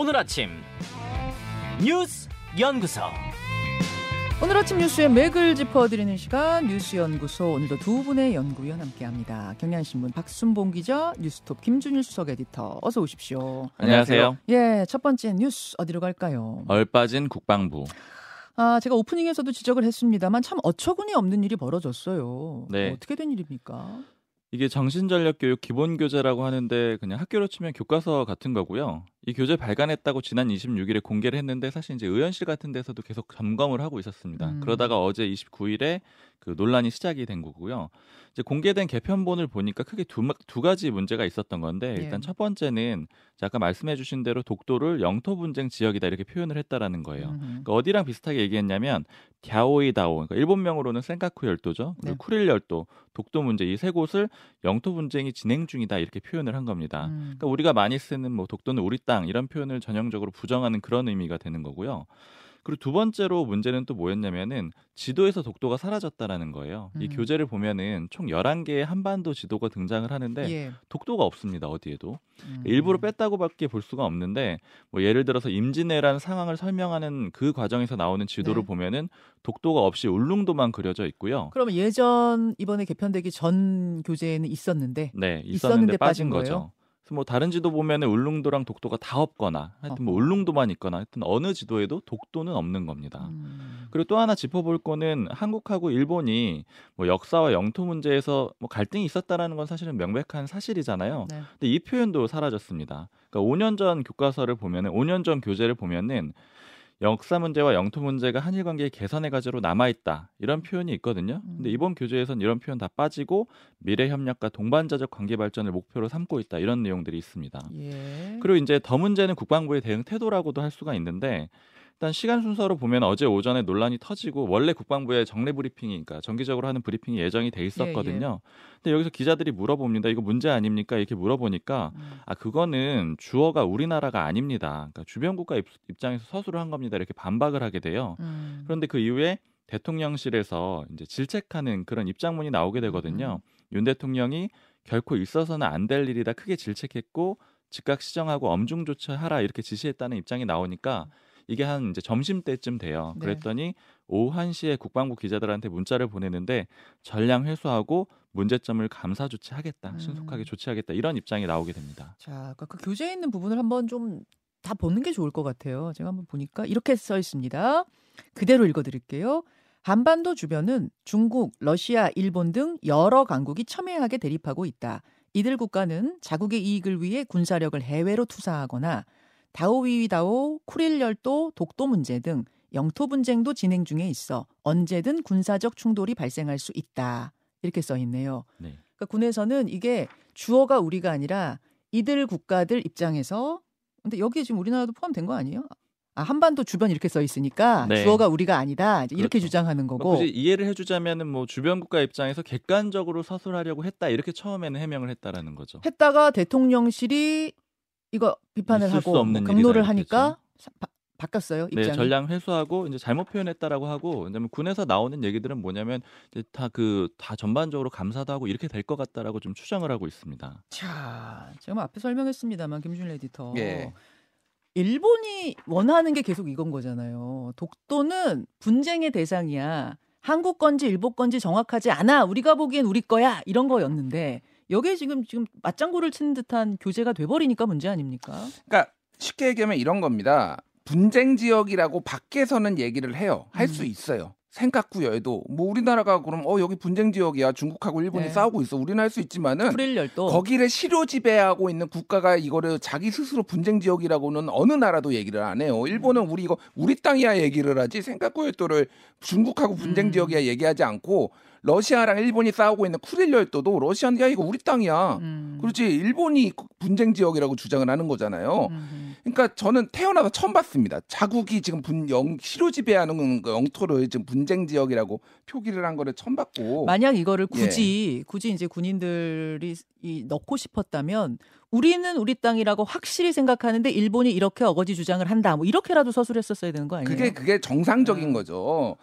오늘 아침 뉴스 연구소 오늘 아침 뉴스의 맥을 짚어드리는 시간 뉴스 연구소 오늘도 두 분의 연구위원 함께합니다. 경향신문 박순봉 기자, 뉴스톱 김준일 수석 에디터 어서 오십시오. 안녕하세요. 예, 첫 번째 뉴스 어디로 갈까요? 얼빠진 국방부. 아, 제가 오프닝에서도 지적을 했습니다만 참 어처구니 없는 일이 벌어졌어요. 네. 어떻게 된 일입니까? 이게 정신전력교육 기본교재라고 하는데 그냥 학교로 치면 교과서 같은 거고요. 이 교재 발간했다고 지난 26일에 공개를 했는데 사실 이제 의원실 같은 데서도 계속 점검을 하고 있었습니다. 음. 그러다가 어제 29일에 그 논란이 시작이 된 거고요. 이제 공개된 개편본을 보니까 크게 두, 마- 두 가지 문제가 있었던 건데 예. 일단 첫 번째는 아까 말씀해 주신 대로 독도를 영토 분쟁 지역이다 이렇게 표현을 했다라는 거예요. 음. 그러니까 어디랑 비슷하게 얘기했냐면 갸오이다오 그러니까 일본명으로는 센카쿠 열도죠. 그리고 네. 쿠릴 열도, 독도 문제 이 세 곳을 영토 분쟁이 진행 중이다 이렇게 표현을 한 겁니다. 음. 그러니까 우리가 많이 쓰는 뭐 독도는 우리 땅 이런 표현을 전형적으로 부정하는 그런 의미가 되는 거고요. 그리고 두 번째로 문제는 또 뭐였냐면은 지도에서 독도가 사라졌다라는 거예요. 이 음. 교재를 보면은 총 11개의 한반도 지도가 등장을 하는데 예. 독도가 없습니다. 어디에도. 음. 일부러 뺐다고밖에 볼 수가 없는데 뭐 예를 들어서 임진왜란 상황을 설명하는 그 과정에서 나오는 지도를 네. 보면은 독도가 없이 울릉도만 그려져 있고요. 그러면 예전 이번에 개편되기 전 교재에는 있었는데 네, 있었는데 있었는데 빠진 빠진? 거죠. 그래서 뭐 다른 지도 보면은 울릉도랑 독도가 다 없거나 하여튼 뭐. 울릉도만 있거나 하여튼 어느 지도에도 독도는 없는 겁니다. 음. 그리고 또 하나 짚어볼 거는 한국하고 일본이 뭐 역사와 영토 문제에서 뭐 갈등이 있었다라는 건 사실은 명백한 사실이잖아요. 네. 근데 이 표현도 사라졌습니다. 그러니까 5년 전 교과서를 보면은 5년 전 교재를 보면은 역사 문제와 영토 문제가 한일 관계의 개선의 과제로 남아 있다. 이런 표현이 있거든요. 근데 음. 이번 교재에선 이런 표현 다 빠지고 미래 협력과 동반자적 관계 발전을 목표로 삼고 있다. 이런 내용들이 있습니다. 예. 그리고 이제 더 문제는 국방부의 대응 태도라고도 할 수가 있는데 일단 시간 순서로 보면 어제 오전에 논란이 터지고 원래 국방부의 정례 브리핑이 그러니까 정기적으로 하는 브리핑이 예정이 돼 있었거든요. 근데 여기서 기자들이 물어봅니다. 이거 문제 아닙니까? 이렇게 물어보니까 음. 아 그거는 주어가 우리나라가 아닙니다. 그러니까 주변 국가 입- 입장에서 서술을 한 겁니다. 이렇게 반박을 하게 돼요. 음. 그런데 그 이후에 대통령실에서 이제 질책하는 그런 입장문이 나오게 되거든요. 윤 대통령이 결코 있어서는 안 될 일이다 크게 질책했고 즉각 시정하고 엄중 조처하라 이렇게 지시했다는 입장이 나오니까 이게 한 이제 점심 때쯤 돼요. 네. 그랬더니 오후 1시에 국방부 기자들한테 문자를 보내는데 전량 회수하고 문제점을 감사 조치하겠다. 음. 신속하게 조치하겠다. 이런 입장이 나오게 됩니다. 자, 그러니까 그 교재에 있는 부분을 한번 좀 다 보는 게 좋을 것 같아요. 제가 한번 보니까 이렇게 써 있습니다. 그대로 읽어 드릴게요. 한반도 주변은 중국, 러시아, 일본 등 여러 강국이 첨예하게 대립하고 있다. 이들 국가는 자국의 이익을 위해 군사력을 해외로 투사하거나 다오위위다오, 쿠릴 열도, 독도 문제 등 영토 분쟁도 진행 중에 있어 언제든 군사적 충돌이 발생할 수 있다. 이렇게 써 있네요. 네. 그러니까 군에서는 이게 주어가 우리가 아니라 이들 국가들 입장에서 근데 여기에 지금 우리나라도 포함된 거 아니에요? 아 한반도 주변 이렇게 써 있으니까 네. 주어가 우리가 아니다 이렇게 그렇죠. 주장하는 뭐 거고 굳이 이해를 해주자면은 뭐 주변 국가 입장에서 객관적으로 서술하려고 했다 이렇게 처음에는 해명을 했다라는 거죠. 했다가 대통령실이 이거 비판을 하고 경로를 하니까 사- 바, 바꿨어요 네, 입장이. 전량 회수하고 이제 잘못 표현했다라고 하고 왜냐면 군에서 나오는 얘기들은 뭐냐면 이제 다그 다 전반적으로 감사도 하고 이렇게 될 것 같다라고 좀 추정을 하고 있습니다. 자, 뭐 앞에 설명했습니다만 김준 에디터. 예. 일본이 원하는 게 계속 이건 거잖아요. 독도는 분쟁의 대상이야. 한국 건지 일본 건지 정확하지 않아. 우리가 보기엔 우리 거야. 이런 거였는데 여기에 지금 지금 맞장구를 치는 듯한 교재가 돼버리니까 문제 아닙니까? 그러니까 쉽게 얘기하면 이런 겁니다. 분쟁 지역이라고 밖에서는 얘기를 해요. 할수 음. 있어요. 생각구여에도 뭐 우리나라가 그럼 어 여기 분쟁 지역이야 중국하고 일본이 네. 싸우고 있어 우리는 할 수 있지만은 거기를 실효 지배하고 있는 국가가 이거를 자기 스스로 분쟁 지역이라고는 어느 나라도 얘기를 안 해요. 일본은 우리 이거 우리 땅이야 얘기를 하지 생각구열도를 중국하고 분쟁 음. 지역이야 얘기하지 않고 러시아랑 일본이 싸우고 있는 쿠릴 열도도 러시아는 야 이거 우리 땅이야. 음. 그렇지 일본이 분쟁 지역이라고 주장을 하는 거잖아요. 음. 그러니까 저는 태어나서 처음 봤습니다. 자국이 지금 분 영, 실효 지배하는 그 영토를 지금 분쟁 지역이라고 표기를 한 거를 처음 봤고. 만약 이거를 예. 굳이 굳이 이제 군인들이 이 넣고 싶었다면 우리는 우리 땅이라고 확실히 생각하는데 일본이 이렇게 어거지 주장을 한다. 뭐 이렇게라도 서술했었어야 되는 거 아니에요? 그게 그게 정상적인 아. 거죠.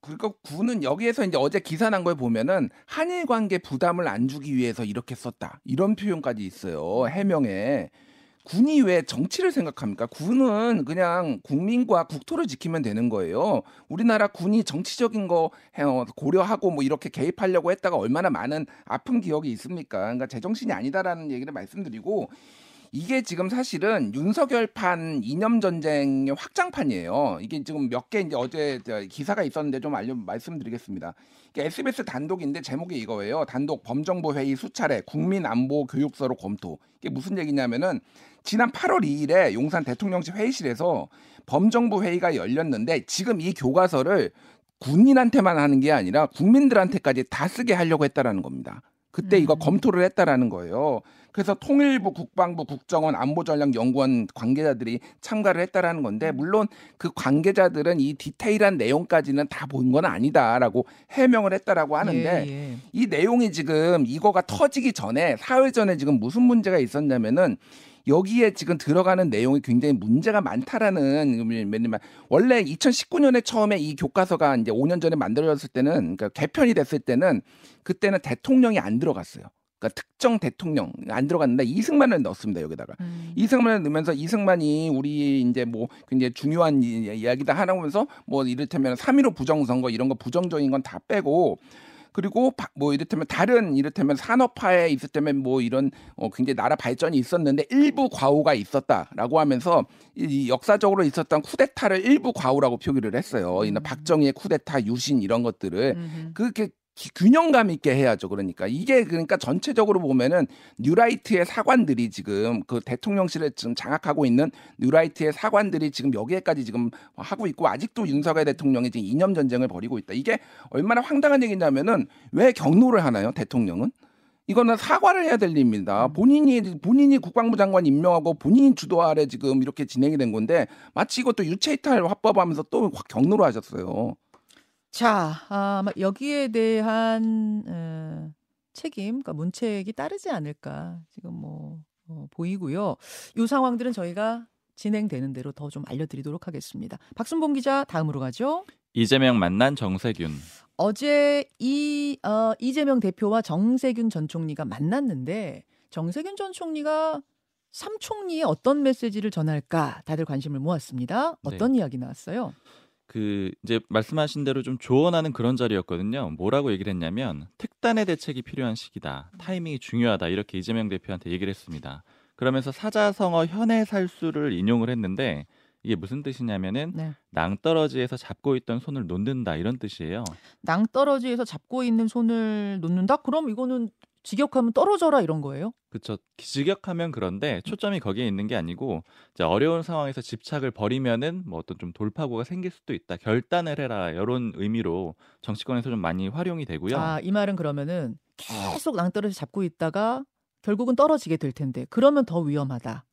그러니까 군은 여기에서 이제 어제 기사 난 거에 보면은 한일 관계 부담을 안 주기 위해서 이렇게 썼다 이런 표현까지 있어요 해명에 군이 왜 정치를 생각합니까? 군은 그냥 국민과 국토를 지키면 되는 거예요. 우리나라 군이 정치적인 거 해- 고려하고 뭐 이렇게 개입하려고 했다가 얼마나 많은 아픈 기억이 있습니까? 그러니까 제정신이 아니다라는 얘기를 말씀드리고 이게 지금 사실은 윤석열판 이념 전쟁의 확장판이에요. 이게 지금 몇 개 이제 어제 저 기사가 있었는데 좀 알려 말씀드리겠습니다. SBS 단독인데 제목이 이거예요. 단독 범정부 회의 수차례 국민 안보 교육서로 검토. 이게 무슨 얘기냐면은 지난 8월 2일에 용산 대통령실 회의실에서 범정부 회의가 열렸는데 지금 이 교과서를 군인한테만 하는 게 아니라 국민들한테까지 다 쓰게 하려고 했다라는 겁니다. 그때 이거 음. 검토를 했다라는 거예요. 그래서 통일부, 국방부, 국정원, 안보전략연구원 관계자들이 참가를 했다라는 건데 물론 그 관계자들은 이 디테일한 내용까지는 다 본 건 아니다라고 해명을 했다라고 하는데 예, 예. 이 내용이 지금 이거가 터지기 전에 사흘 전에 지금 무슨 문제가 있었냐면은 여기에 지금 들어가는 내용이 굉장히 문제가 많다라는 왜냐면 원래 2019년에 처음에 이 교과서가 이제 5년 전에 만들어졌을 때는 그러니까 개편이 됐을 때는 그때는 대통령이 안 들어갔어요. 그러니까 특정 대통령 안 들어갔는데 이승만을 넣었습니다 여기다가 음. 이승만을 넣으면서 이승만이 우리 이제 뭐 굉장히 중요한 이- 이야기다 하면서 뭐 이를테면 3.15 부정선거 이런 거 부정적인 건 다 빼고 그리고 바- 뭐 이를테면 다른 이를테면 산업화에 있을 때면 뭐 이런 어 굉장히 나라 발전이 있었는데 일부 과오가 있었다라고 하면서 이- 이 역사적으로 있었던 쿠데타를 일부 과오라고 표기를 했어요. 이 음. 박정희의 쿠데타 유신 이런 것들을 음흠. 그렇게 기- 균형감 있게 해야죠. 그러니까 이게 그러니까 전체적으로 보면은 뉴라이트의 사관들이 지금 그 대통령실에 지금 장악하고 있는 뉴라이트의 사관들이 지금 여기에까지 지금 하고 있고 아직도 윤석열 대통령이 지금 이념 전쟁을 벌이고 있다. 이게 얼마나 황당한 얘기냐면은 왜 경로를 하나요? 대통령은? 이거는 사과를 해야 될 일입니다. 본인이 본인이 국방부 장관 임명하고 본인 주도 아래 지금 이렇게 진행이 된 건데 마치 이것도 유체이탈 화법하면서 또확 경로로 하셨어요. 자, 아, 아마 여기에 대한 어, 책임, 그러니까 문책이 따르지 않을까 지금 뭐 어, 보이고요. 이 상황들은 저희가 진행되는 대로 더 좀 알려드리도록 하겠습니다. 박순봉 기자 다음으로 가죠. 이재명 만난 정세균. 어제 이 어, 이재명 대표와 정세균 전 총리가 만났는데 정세균 전 총리가 삼 총리의 어떤 메시지를 전할까 다들 관심을 모았습니다. 어떤 이야기 나왔어요? 그 이제 말씀하신 대로 좀 조언하는 그런 자리였거든요. 뭐라고 얘기를 했냐면 특단의 대책이 필요한 시기다. 타이밍이 중요하다. 이렇게 이재명 대표한테 얘기를 했습니다. 그러면서 사자성어 현해 살수를 인용을 했는데 이게 무슨 뜻이냐면은 네. 낭떠러지에서 잡고 있던 손을 놓는다 이런 뜻이에요. 낭떠러지에서 잡고 있는 손을 놓는다? 그럼 이거는 직역하면 떨어져라 이런 거예요? 그쵸. 직역하면 그런데 초점이 거기에 있는 게 아니고 어려운 상황에서 집착을 버리면은 뭐 어떤 좀 돌파구가 생길 수도 있다. 결단을 해라. 이런 의미로 정치권에서 좀 많이 활용이 되고요. 아, 이 말은 그러면은 계속 낭떠러지 잡고 있다가 결국은 떨어지게 될 텐데 그러면 더 위험하다.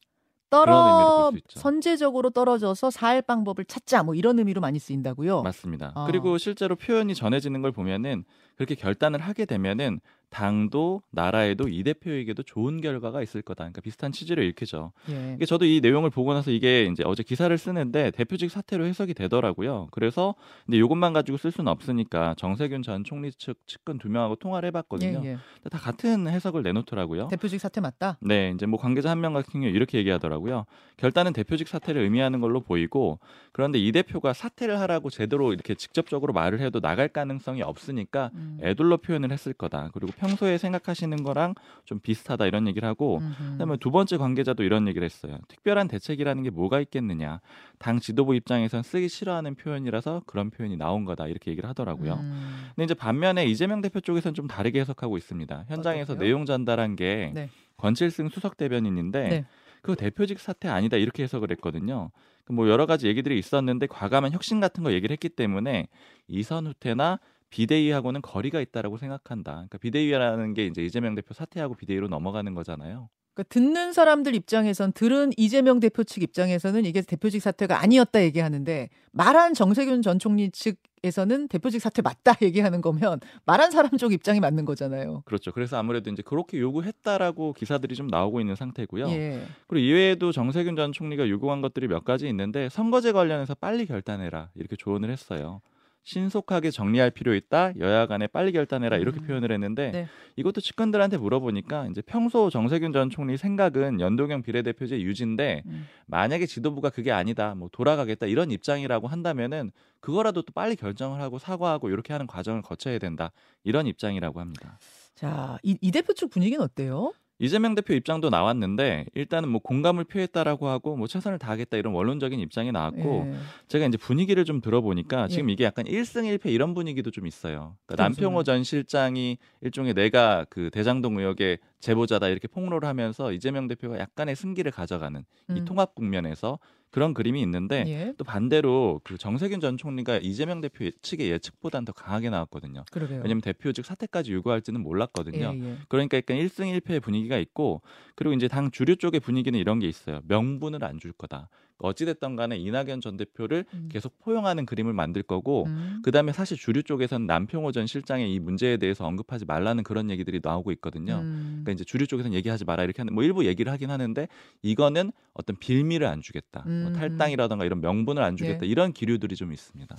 떨어. 선제적으로 떨어져서 살 방법을 찾자 뭐 이런 의미로 많이 쓰인다고요. 맞습니다. 어. 그리고 실제로 표현이 전해지는 걸 보면은 그렇게 결단을 하게 되면은 당도 나라에도 이 대표에게도 좋은 결과가 있을 거다. 그러니까 비슷한 취지를 읽히죠. 예. 이게 저도 이 내용을 보고 나서 이게 이제 어제 기사를 쓰는데 대표직 사퇴로 해석이 되더라고요. 그래서 근데 이것만 가지고 쓸 수는 없으니까 정세균 전 총리 측 측근 두 명하고 통화를 해봤거든요. 예, 예. 근데 다 같은 해석을 내놓더라고요. 대표직 사퇴 맞다. 네, 이제 뭐 관계자 한 명 같은 경우 이렇게 얘기하더라고요. 결단은 대표직 사퇴를 의미하는 걸로 보이고 그런데 이 대표가 사퇴를 하라고 제대로 이렇게 직접적으로 말을 해도 나갈 가능성이 없으니까 음. 애둘러 표현을 했을 거다. 그리고 평소에 생각하시는 거랑 좀 비슷하다 이런 얘기를 하고 음흠. 그다음에 두 번째 관계자도 이런 얘기를 했어요. 특별한 대책이라는 게 뭐가 있겠느냐. 당 지도부 입장에선 쓰기 싫어하는 표현이라서 그런 표현이 나온 거다 이렇게 얘기를 하더라고요. 음. 근데 이제 반면에 이재명 대표 쪽에서는 좀 다르게 해석하고 있습니다. 현장에서 어떻게요? 내용 전달한 게 네. 권칠승 수석 대변인인데 네. 그 대표직 사퇴 아니다 이렇게 해석을 했거든요. 그뭐 여러 가지 얘기들이 있었는데 과감한 혁신 같은 거 얘기를 했기 때문에 이선 후퇴나 비대위하고는 거리가 있다라고 생각한다. 그러니까 비대위라는 게 이제 이재명 대표 사퇴하고 비대위로 넘어가는 거잖아요. 그러니까 듣는 사람들 입장에선 들은 이재명 대표 측 입장에서는 이게 대표직 사퇴가 아니었다 얘기하는데 말한 정세균 전 총리 측에서는 대표직 사퇴 맞다 얘기하는 거면 말한 사람 쪽 입장이 맞는 거잖아요. 그렇죠. 그래서 아무래도 이제 그렇게 요구했다라고 기사들이 좀 나오고 있는 상태고요. 예. 그리고 이외에도 정세균 전 총리가 요구한 것들이 몇 가지 있는데 선거제 관련해서 빨리 결단해라 이렇게 조언을 했어요. 신속하게 정리할 필요 있다. 여야 간에 빨리 결단해라 이렇게 음. 표현을 했는데 네. 이것도 측근들한테 물어보니까 이제 평소 정세균 전 총리 생각은 연동형 비례대표제 유지인데 음. 만약에 지도부가 그게 아니다. 뭐 돌아가겠다 이런 입장이라고 한다면은 그거라도 또 빨리 결정을 하고 사과하고 이렇게 하는 과정을 거쳐야 된다. 이런 입장이라고 합니다. 자, 이, 이 대표 측 분위기는 어때요? 이재명 대표 입장도 나왔는데 일단은 뭐 공감을 표했다라고 하고 뭐 최선을 다하겠다 이런 원론적인 입장이 나왔고 예. 제가 이제 분위기를 좀 들어보니까 예. 지금 이게 약간 1승 1패 이런 분위기도 좀 있어요. 그러니까 무슨 남평호 전 실장이 일종의 내가 그 대장동 의혹의 제보자다 이렇게 폭로를 하면서 이재명 대표가 약간의 승기를 가져가는 이 음. 통합 국면에서 그런 그림이 있는데 예. 또 반대로 그 정세균 전 총리가 이재명 대표 측의 예측보다는 더 강하게 나왔거든요. 그러게요. 왜냐면 대표직 사퇴까지 요구할지는 몰랐거든요. 예, 예. 그러니까 약간 1승 1패의 분위기가 있고 그리고 이제 당 주류 쪽의 분위기는 이런 게 있어요. 명분을 안 줄 거다. 어찌됐든 간에 이낙연 전 대표를 음. 계속 포용하는 그림을 만들 거고 음. 그다음에 사실 주류 쪽에서는 남평호 전 실장의 이 문제에 대해서 언급하지 말라는 그런 얘기들이 나오고 있거든요. 음. 그러니까 이제 주류 쪽에서는 얘기하지 마라 이렇게 하는 뭐 일부 얘기를 하긴 하는데 이거는 어떤 빌미를 안 주겠다. 뭐 음. 탈당이라든가 이런 명분을 안 주겠다. 예. 이런 기류들이 좀 있습니다.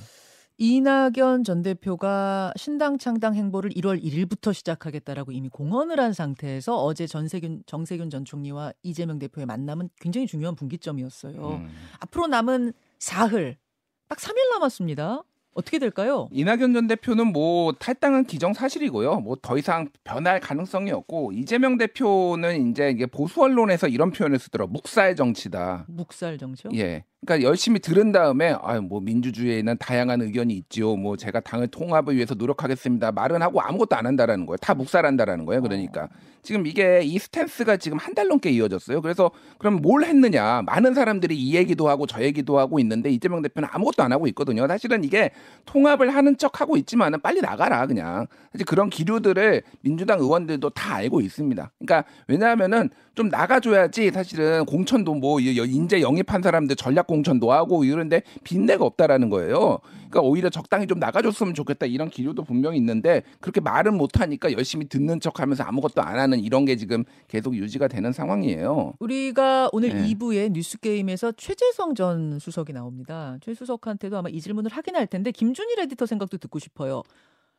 이낙연 전 대표가 신당 창당 행보를 1월 1일부터 시작하겠다라고 이미 공언을 한 상태에서 어제 전세균 정세균 전 총리와 이재명 대표의 만남은 굉장히 중요한 분기점이었어요. 음. 앞으로 남은 사흘 딱 3일 남았습니다. 어떻게 될까요? 이낙연 전 대표는 뭐 탈당은 기정사실이고요. 뭐 더 이상 변할 가능성이 없고 이재명 대표는 이제 이게 보수 언론에서 이런 표현을 쓰더라고. 묵살 정치다. 묵살 정치요? 예. 그러니까 열심히 들은 다음에 아유 뭐 민주주의에는 다양한 의견이 있지요. 뭐 제가 당을 통합을 위해서 노력하겠습니다. 말은 하고 아무것도 안 한다라는 거예요. 다 묵살한다라는 거예요. 그러니까 지금 이게 이 스탠스가 지금 한 달 넘게 이어졌어요. 그래서 그럼 뭘 했느냐? 많은 사람들이 이 얘기도 하고 저 얘기도 하고 있는데 이재명 대표는 아무것도 안 하고 있거든요. 사실은 이게 통합을 하는 척 하고 있지만은 빨리 나가라 그냥. 사실 그런 기류들을 민주당 의원들도 다 알고 있습니다. 그러니까 왜냐하면은 좀 나가줘야지 사실은 공천도 뭐 인재 영입한 사람들 전략 공천도 하고 이런데 빈대가 없다라는 거예요. 그러니까 오히려 적당히 좀 나가줬으면 좋겠다 이런 기류도 분명히 있는데 그렇게 말은 못하니까 열심히 듣는 척하면서 아무것도 안 하는 이런 게 지금 계속 유지가 되는 상황이에요. 우리가 오늘 네. 2부에 뉴스 게임에서 최재성 전 수석이 나옵니다. 최 수석한테도 아마 이 질문을 하긴 할 텐데 김준일 에디터 생각도 듣고 싶어요.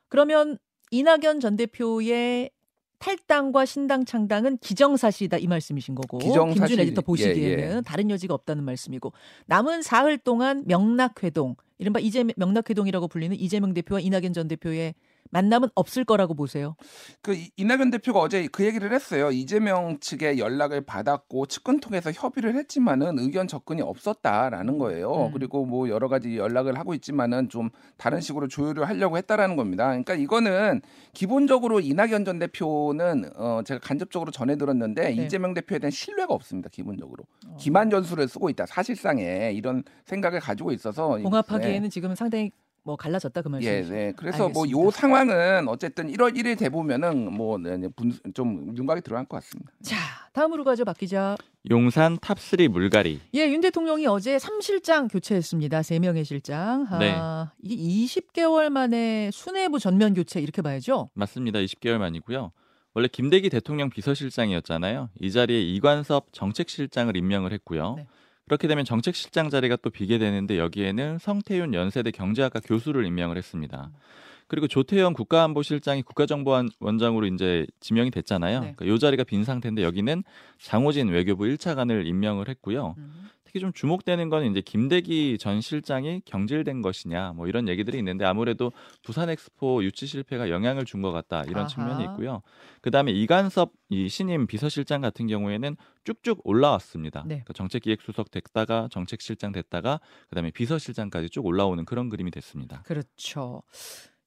그러면 이낙연 전 대표의 탈당과 신당 창당은 기정사실이다 이 말씀이신 거고 기정사실, 김준 에디터 보시기에는 예, 예. 다른 여지가 없다는 말씀이고 남은 사흘 동안 명락회동 이른바 이재 명락회동이라고 불리는 이재명 대표와 이낙연 전 대표의 만남은 없을 거라고 보세요. 그 이- 이낙연 대표가 어제 그 얘기를 했어요. 이재명 측의 연락을 받았고 측근 통해서 협의를 했지만은 의견 접근이 없었다라는 거예요. 음. 그리고 뭐 여러 가지 연락을 하고 있지만은 좀 다른 식으로 조율을 하려고 했다라는 겁니다. 그러니까 이거는 기본적으로 이낙연 전 대표는 어 제가 간접적으로 전해 들었는데 네. 이재명 대표에 대한 신뢰가 없습니다. 기본적으로 어. 기만 전술을 쓰고 있다. 사실상에 이런 생각을 가지고 있어서 봉합하기에는 지금은 상당히 뭐 갈라졌다 그 예, 말씀이시죠. 네. 그래서 뭐 알겠습니다. 요 상황은 어쨌든 1월 1일 돼 보면은 뭐좀 윤곽이 드러날 것 같습니다. 자, 다음으로 가죠, 박 기자. 용산 top3 물갈이. 예, 윤 대통령이 어제 3실장 교체했습니다. 3명의 실장. 아, 네. 이게 20개월 만에 수뇌부 전면 교체 이렇게 봐야죠. 맞습니다. 20개월 만이고요. 원래 김대기 대통령 비서실장이었잖아요. 이 자리에 이관섭 정책실장을 임명을 했고요. 네. 그렇게 되면 정책실장 자리가 또 비게 되는데 여기에는 성태윤 연세대 경제학과 교수를 임명을 했습니다. 그리고 조태현 국가안보실장이 국가정보원장으로 이제 지명이 됐잖아요. 네. 그러니까 이 자리가 빈 상태인데 여기는 장호진 외교부 1차관을 임명을 했고요. 음. 특히 좀 주목되는 건 이제 김대기 전 실장이 경질된 것이냐 뭐 이런 얘기들이 있는데 아무래도 부산 엑스포 유치 실패가 영향을 준 것 같다 이런 아하. 측면이 있고요. 그 다음에 이간섭 이 신임 비서실장 같은 경우에는 쭉쭉 올라왔습니다. 네. 그러니까 정책기획수석 됐다가 정책실장 됐다가 그다음에 비서실장까지 쭉 올라오는 그런 그림이 됐습니다. 그렇죠.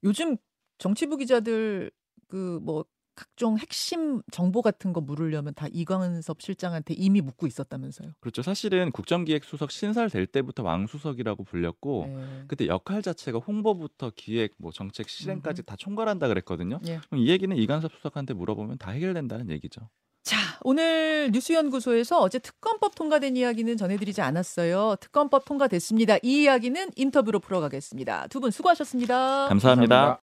요즘 정치부 기자들 그뭐 각종 핵심 정보 같은 거 물으려면 다 이광섭 실장한테 이미 묻고 있었다면서요. 그렇죠. 사실은 국정기획수석 신설될 때부터 왕수석이라고 불렸고 네. 그때 역할 자체가 홍보부터 기획, 뭐 정책 실행까지 다 총괄한다 그랬거든요. 예. 그럼 이 얘기는 이간섭 수석한테 물어보면 다 해결된다는 얘기죠. 자, 오늘 뉴스연구소에서 어제 특검법 통과된 이야기는 전해드리지 않았어요. 특검법 통과됐습니다. 이 이야기는 인터뷰로 풀어가겠습니다. 두 분 수고하셨습니다. 감사합니다.